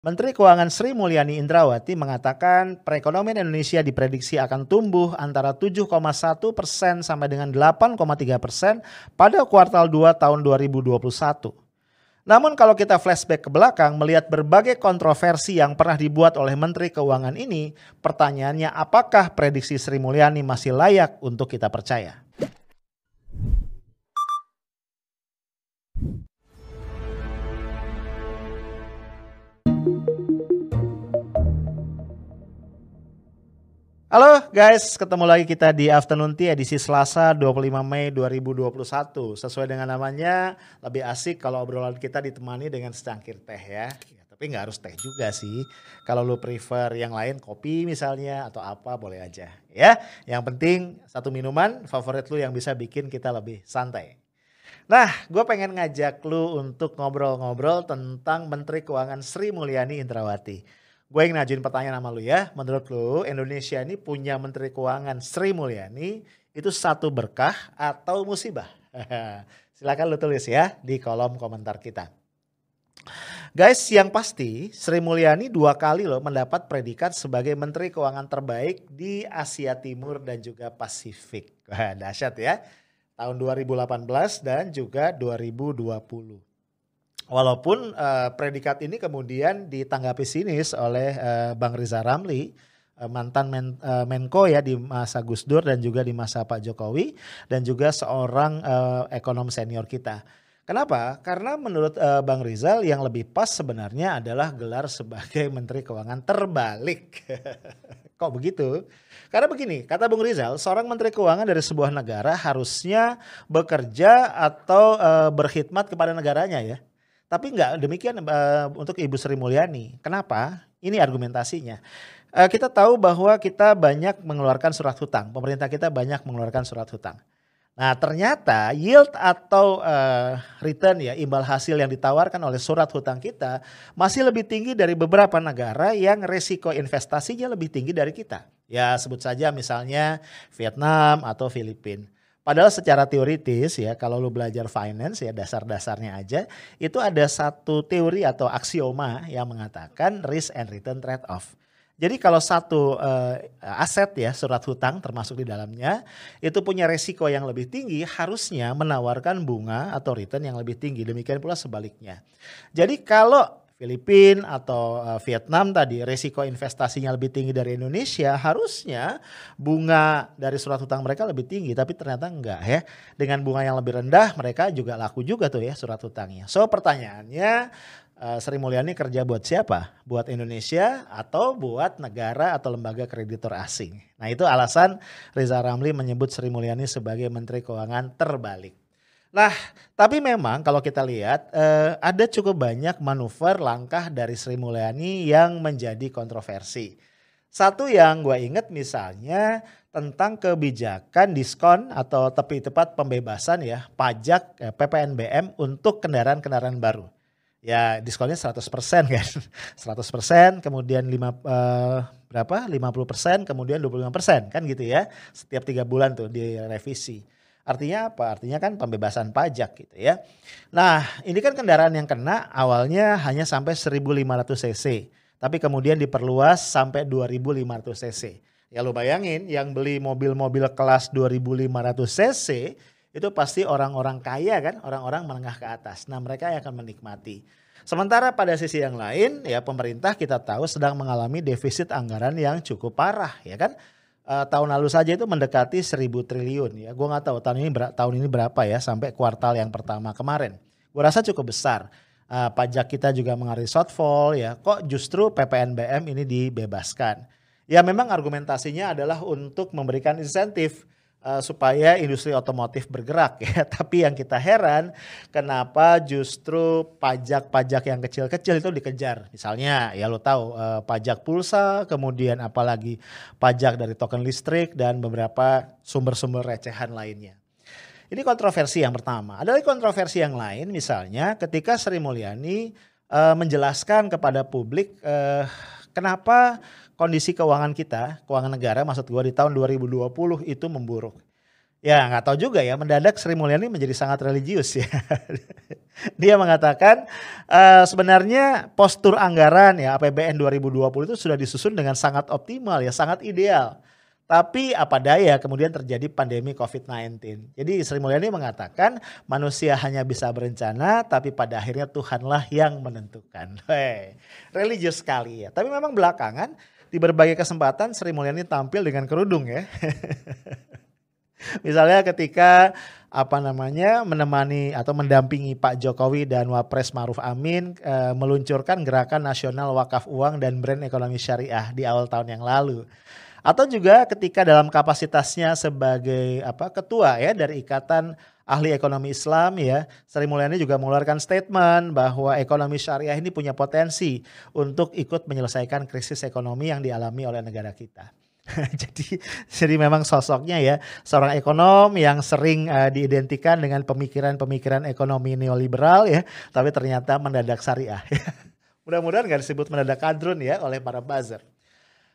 Menteri Keuangan Sri Mulyani Indrawati mengatakan perekonomian Indonesia diprediksi akan tumbuh antara 7,1 persen sampai dengan 8,3 persen pada kuartal 2 tahun 2021. Namun kalau kita flashback ke belakang melihat berbagai kontroversi yang pernah dibuat oleh Menteri Keuangan ini, pertanyaannya apakah prediksi Sri Mulyani masih layak untuk kita percaya? Halo guys, ketemu lagi kita di Afternoon Tea edisi Selasa 25 Mei 2021. Sesuai dengan namanya, lebih asik kalau obrolan kita ditemani dengan secangkir teh ya. ya tapi nggak harus teh juga sih. Kalau lu prefer yang lain, kopi misalnya atau apa boleh aja ya. Yang penting satu minuman favorit lu yang bisa bikin kita lebih santai. Nah, gue pengen ngajak lu untuk ngobrol-ngobrol tentang Menteri Keuangan Sri Mulyani Indrawati. Gue yang ngajuin pertanyaan sama lu ya. Menurut lu Indonesia ini punya Menteri Keuangan Sri Mulyani itu satu berkah atau musibah? Silakan lu tulis ya di kolom komentar kita. Guys, yang pasti Sri Mulyani dua kali loh mendapat predikat sebagai Menteri Keuangan terbaik di Asia Timur dan juga Pasifik. Wah, dahsyat ya. Tahun 2018 dan juga 2020. Walaupun uh, predikat ini kemudian ditanggapi sinis oleh uh, Bang Riza Ramli, uh, mantan men, uh, Menko ya di masa Gus Dur dan juga di masa Pak Jokowi dan juga seorang uh, ekonom senior kita. Kenapa? Karena menurut uh, Bang Rizal yang lebih pas sebenarnya adalah gelar sebagai Menteri Keuangan terbalik. Kok begitu? Karena begini, kata Bung Rizal, seorang Menteri Keuangan dari sebuah negara harusnya bekerja atau uh, berkhidmat kepada negaranya ya tapi enggak demikian uh, untuk Ibu Sri Mulyani. Kenapa? Ini argumentasinya. Kita tahu bahwa kita banyak mengeluarkan surat hutang. Pemerintah kita banyak mengeluarkan surat hutang. Nah ternyata yield atau uh, return ya imbal hasil yang ditawarkan oleh surat hutang kita masih lebih tinggi dari beberapa negara yang resiko investasinya lebih tinggi dari kita. Ya sebut saja misalnya Vietnam atau Filipina. Padahal secara teoritis ya kalau lu belajar finance ya dasar-dasarnya aja itu ada satu teori atau aksioma yang mengatakan risk and return trade off. Jadi kalau satu uh, aset ya surat hutang termasuk di dalamnya itu punya resiko yang lebih tinggi harusnya menawarkan bunga atau return yang lebih tinggi. Demikian pula sebaliknya. Jadi kalau Filipina atau uh, Vietnam tadi resiko investasinya lebih tinggi dari Indonesia harusnya bunga dari surat hutang mereka lebih tinggi tapi ternyata enggak ya dengan bunga yang lebih rendah mereka juga laku juga tuh ya surat hutangnya so pertanyaannya uh, Sri Mulyani kerja buat siapa buat Indonesia atau buat negara atau lembaga kreditor asing nah itu alasan Riza Ramli menyebut Sri Mulyani sebagai Menteri Keuangan terbalik Nah, tapi memang kalau kita lihat eh, ada cukup banyak manuver langkah dari Sri Mulyani yang menjadi kontroversi. Satu yang gue inget misalnya tentang kebijakan diskon atau tepi tepat pembebasan ya pajak eh, PPNBM untuk kendaraan-kendaraan baru. Ya diskonnya 100% kan. 100% kemudian 5 eh, berapa? 50% kemudian 25% kan gitu ya. Setiap tiga bulan tuh direvisi. Artinya apa? Artinya kan pembebasan pajak gitu ya. Nah ini kan kendaraan yang kena awalnya hanya sampai 1500 cc. Tapi kemudian diperluas sampai 2500 cc. Ya lo bayangin yang beli mobil-mobil kelas 2500 cc itu pasti orang-orang kaya kan, orang-orang menengah ke atas. Nah mereka yang akan menikmati. Sementara pada sisi yang lain ya pemerintah kita tahu sedang mengalami defisit anggaran yang cukup parah ya kan uh, tahun lalu saja itu mendekati 1000 triliun ya. Gue nggak tahu tahun ini tahun ini berapa ya sampai kuartal yang pertama kemarin. Gue rasa cukup besar. Uh, pajak kita juga mengalami shortfall ya. Kok justru PPNBM ini dibebaskan? Ya memang argumentasinya adalah untuk memberikan insentif uh, supaya industri otomotif bergerak ya. Tapi yang kita heran kenapa justru pajak-pajak yang kecil-kecil itu dikejar. Misalnya ya lo tahu uh, pajak pulsa, kemudian apalagi pajak dari token listrik dan beberapa sumber-sumber recehan lainnya. Ini kontroversi yang pertama. Ada lagi kontroversi yang lain misalnya ketika Sri Mulyani uh, menjelaskan kepada publik uh, kenapa kondisi keuangan kita, keuangan negara maksud gue di tahun 2020 itu memburuk. Ya nggak tahu juga ya, mendadak Sri Mulyani menjadi sangat religius ya. Dia mengatakan uh, sebenarnya postur anggaran ya APBN 2020 itu sudah disusun dengan sangat optimal ya, sangat ideal. Tapi apa daya kemudian terjadi pandemi COVID-19. Jadi Sri Mulyani mengatakan manusia hanya bisa berencana tapi pada akhirnya Tuhanlah yang menentukan. Hei, religius sekali ya. Tapi memang belakangan di berbagai kesempatan Sri Mulyani tampil dengan kerudung ya. Misalnya ketika apa namanya menemani atau mendampingi Pak Jokowi dan Wapres Maruf Amin e, meluncurkan gerakan nasional wakaf uang dan brand ekonomi syariah di awal tahun yang lalu. Atau juga ketika dalam kapasitasnya sebagai apa ketua ya dari Ikatan Ahli Ekonomi Islam ya, Sri Mulyani juga mengeluarkan statement bahwa ekonomi syariah ini punya potensi untuk ikut menyelesaikan krisis ekonomi yang dialami oleh negara kita. jadi jadi memang sosoknya ya seorang ekonom yang sering uh, diidentikan dengan pemikiran-pemikiran ekonomi neoliberal ya, tapi ternyata mendadak syariah. Mudah-mudahan nggak disebut mendadak kadrun ya oleh para buzzer.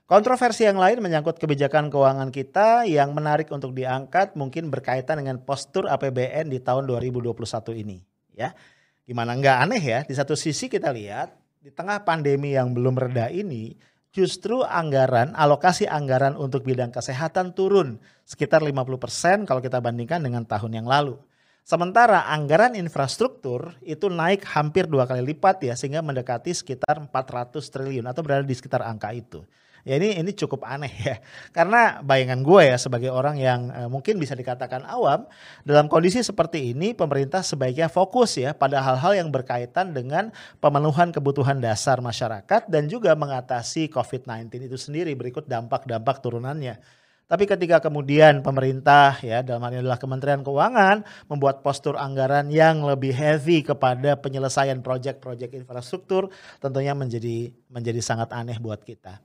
Kontroversi yang lain menyangkut kebijakan keuangan kita yang menarik untuk diangkat mungkin berkaitan dengan postur APBN di tahun 2021 ini ya. Gimana nggak aneh ya, di satu sisi kita lihat di tengah pandemi yang belum reda ini justru anggaran, alokasi anggaran untuk bidang kesehatan turun sekitar 50% kalau kita bandingkan dengan tahun yang lalu. Sementara anggaran infrastruktur itu naik hampir dua kali lipat ya sehingga mendekati sekitar 400 triliun atau berada di sekitar angka itu. Ya ini ini cukup aneh ya. Karena bayangan gue ya sebagai orang yang eh, mungkin bisa dikatakan awam, dalam kondisi seperti ini pemerintah sebaiknya fokus ya pada hal-hal yang berkaitan dengan pemenuhan kebutuhan dasar masyarakat dan juga mengatasi COVID-19 itu sendiri berikut dampak-dampak turunannya. Tapi ketika kemudian pemerintah ya dalam hal ini adalah Kementerian Keuangan membuat postur anggaran yang lebih heavy kepada penyelesaian proyek-proyek infrastruktur tentunya menjadi menjadi sangat aneh buat kita.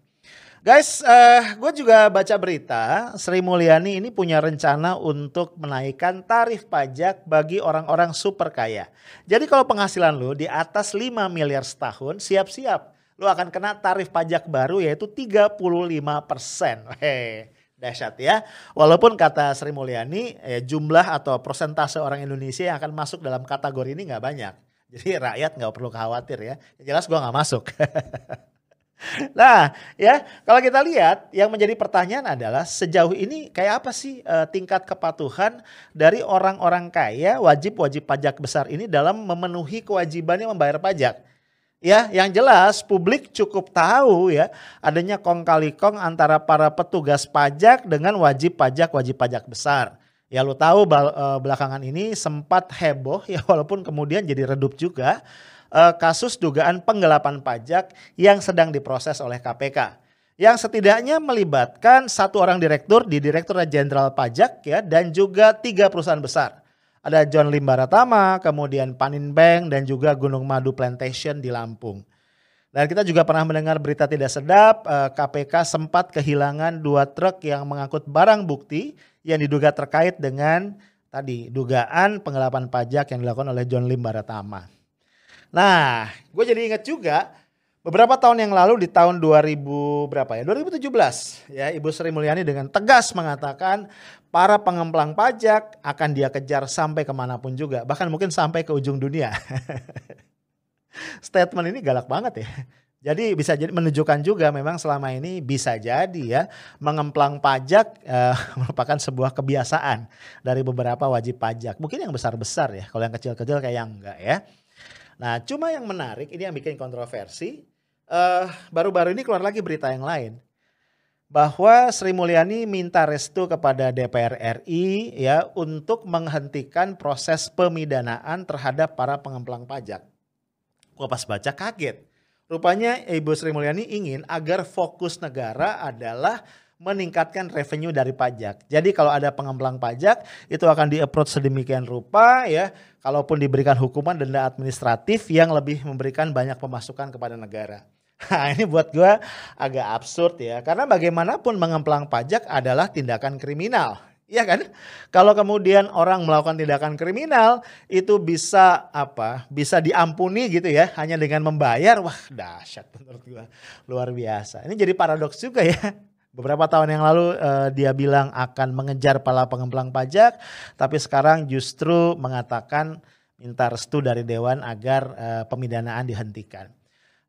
Guys, uh, eh, gue juga baca berita Sri Mulyani ini punya rencana untuk menaikkan tarif pajak bagi orang-orang super kaya. Jadi kalau penghasilan lu di atas 5 miliar setahun, siap-siap. Lu akan kena tarif pajak baru yaitu 35 persen. Hehehe dahsyat ya. Walaupun kata Sri Mulyani eh, jumlah atau persentase orang Indonesia yang akan masuk dalam kategori ini nggak banyak. Jadi rakyat nggak perlu khawatir ya. Jelas gue nggak masuk. Nah, ya, kalau kita lihat yang menjadi pertanyaan adalah sejauh ini kayak apa sih uh, tingkat kepatuhan dari orang-orang kaya wajib-wajib pajak besar ini dalam memenuhi kewajibannya membayar pajak? Ya, yang jelas publik cukup tahu ya adanya kong kali kong antara para petugas pajak dengan wajib pajak wajib pajak besar. Ya lu tahu eh, belakangan ini sempat heboh ya walaupun kemudian jadi redup juga uh, kasus dugaan penggelapan pajak yang sedang diproses oleh KPK. Yang setidaknya melibatkan satu orang direktur di Direktorat Jenderal Pajak ya dan juga tiga perusahaan besar. Ada John Lim Baratama, kemudian Panin Bank dan juga Gunung Madu Plantation di Lampung. Dan kita juga pernah mendengar berita tidak sedap, KPK eh, sempat kehilangan dua truk yang mengangkut barang bukti yang diduga terkait dengan tadi dugaan penggelapan pajak yang dilakukan oleh John Lim Baratama. Nah, gue jadi inget juga beberapa tahun yang lalu di tahun 2000 berapa ya? 2017 ya Ibu Sri Mulyani dengan tegas mengatakan para pengemplang pajak akan dia kejar sampai ke mana pun juga, bahkan mungkin sampai ke ujung dunia. Statement ini galak banget ya. Jadi bisa jadi menunjukkan juga memang selama ini bisa jadi ya mengemplang pajak uh, merupakan sebuah kebiasaan dari beberapa wajib pajak. Mungkin yang besar-besar ya, kalau yang kecil-kecil kayak yang enggak ya. Nah, cuma yang menarik ini yang bikin kontroversi. Eh, baru-baru ini keluar lagi berita yang lain bahwa Sri Mulyani minta restu kepada DPR RI ya untuk menghentikan proses pemidanaan terhadap para pengemplang pajak. Gua pas baca kaget. Rupanya Ibu Sri Mulyani ingin agar fokus negara adalah meningkatkan revenue dari pajak. Jadi kalau ada pengemplang pajak itu akan di-approach sedemikian rupa ya, kalaupun diberikan hukuman denda administratif yang lebih memberikan banyak pemasukan kepada negara. Nah ini buat gue agak absurd ya, karena bagaimanapun mengemplang pajak adalah tindakan kriminal. Iya kan? Kalau kemudian orang melakukan tindakan kriminal itu bisa apa? Bisa diampuni gitu ya, hanya dengan membayar. Wah, dahsyat menurut gua. Luar biasa. Ini jadi paradoks juga ya Beberapa tahun yang lalu uh, dia bilang akan mengejar para pengemplang pajak, tapi sekarang justru mengatakan minta restu dari dewan agar uh, pemidanaan dihentikan.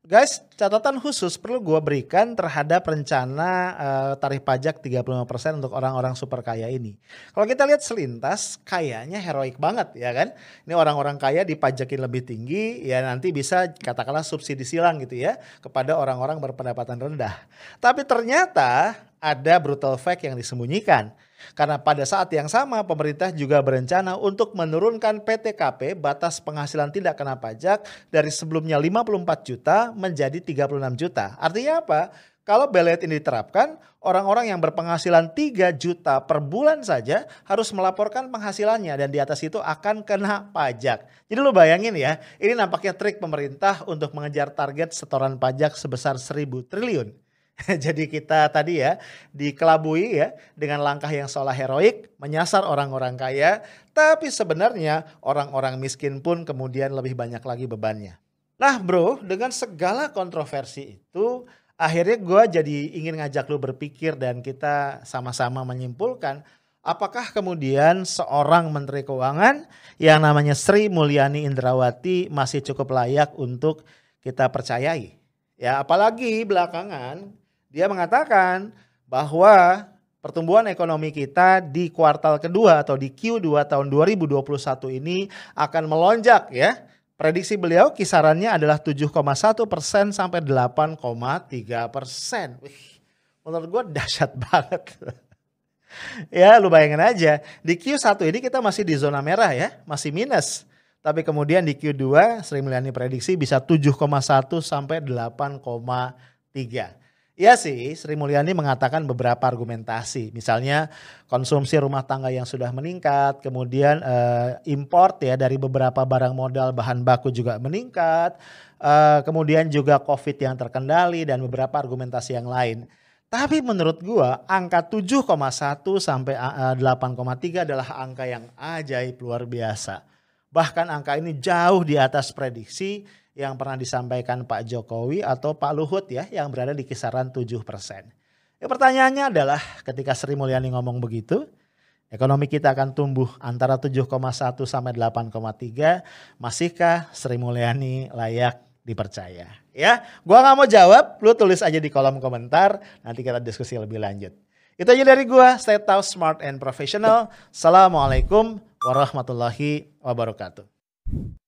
Guys, catatan khusus perlu gue berikan terhadap rencana uh, tarif pajak 35% untuk orang-orang super kaya ini. Kalau kita lihat selintas, kayaknya heroik banget ya kan. Ini orang-orang kaya dipajakin lebih tinggi, ya nanti bisa katakanlah subsidi silang gitu ya kepada orang-orang berpendapatan rendah. Tapi ternyata ada brutal fact yang disembunyikan. Karena pada saat yang sama pemerintah juga berencana untuk menurunkan PTKP batas penghasilan tidak kena pajak dari sebelumnya 54 juta menjadi 36 juta. Artinya apa? Kalau belet ini diterapkan, orang-orang yang berpenghasilan 3 juta per bulan saja harus melaporkan penghasilannya dan di atas itu akan kena pajak. Jadi lu bayangin ya, ini nampaknya trik pemerintah untuk mengejar target setoran pajak sebesar 1000 triliun. Jadi kita tadi ya dikelabui ya dengan langkah yang seolah heroik menyasar orang-orang kaya, tapi sebenarnya orang-orang miskin pun kemudian lebih banyak lagi bebannya. Nah bro, dengan segala kontroversi itu akhirnya gue jadi ingin ngajak lu berpikir dan kita sama-sama menyimpulkan apakah kemudian seorang menteri keuangan yang namanya Sri Mulyani Indrawati masih cukup layak untuk kita percayai. Ya apalagi belakangan dia mengatakan bahwa pertumbuhan ekonomi kita di kuartal kedua atau di Q2 tahun 2021 ini akan melonjak ya. Prediksi beliau kisarannya adalah 7,1 persen sampai 8,3 persen. Menurut gue dahsyat banget. ya lu bayangin aja di Q1 ini kita masih di zona merah ya, masih minus. Tapi kemudian di Q2 Sri Mulyani prediksi bisa 7,1 sampai 8,3. Iya sih, Sri Mulyani mengatakan beberapa argumentasi. Misalnya konsumsi rumah tangga yang sudah meningkat, kemudian uh, import ya dari beberapa barang modal bahan baku juga meningkat, uh, kemudian juga COVID yang terkendali dan beberapa argumentasi yang lain. Tapi menurut gua angka 7,1 sampai 8,3 adalah angka yang ajaib luar biasa. Bahkan angka ini jauh di atas prediksi yang pernah disampaikan Pak Jokowi atau Pak Luhut ya yang berada di kisaran 7 persen. Ya, pertanyaannya adalah ketika Sri Mulyani ngomong begitu, ekonomi kita akan tumbuh antara 7,1 sampai 8,3, masihkah Sri Mulyani layak dipercaya? Ya, gua nggak mau jawab, lu tulis aja di kolom komentar, nanti kita diskusi lebih lanjut. Itu aja dari gua, stay tough, smart and professional. Assalamualaikum warahmatullahi wabarakatuh.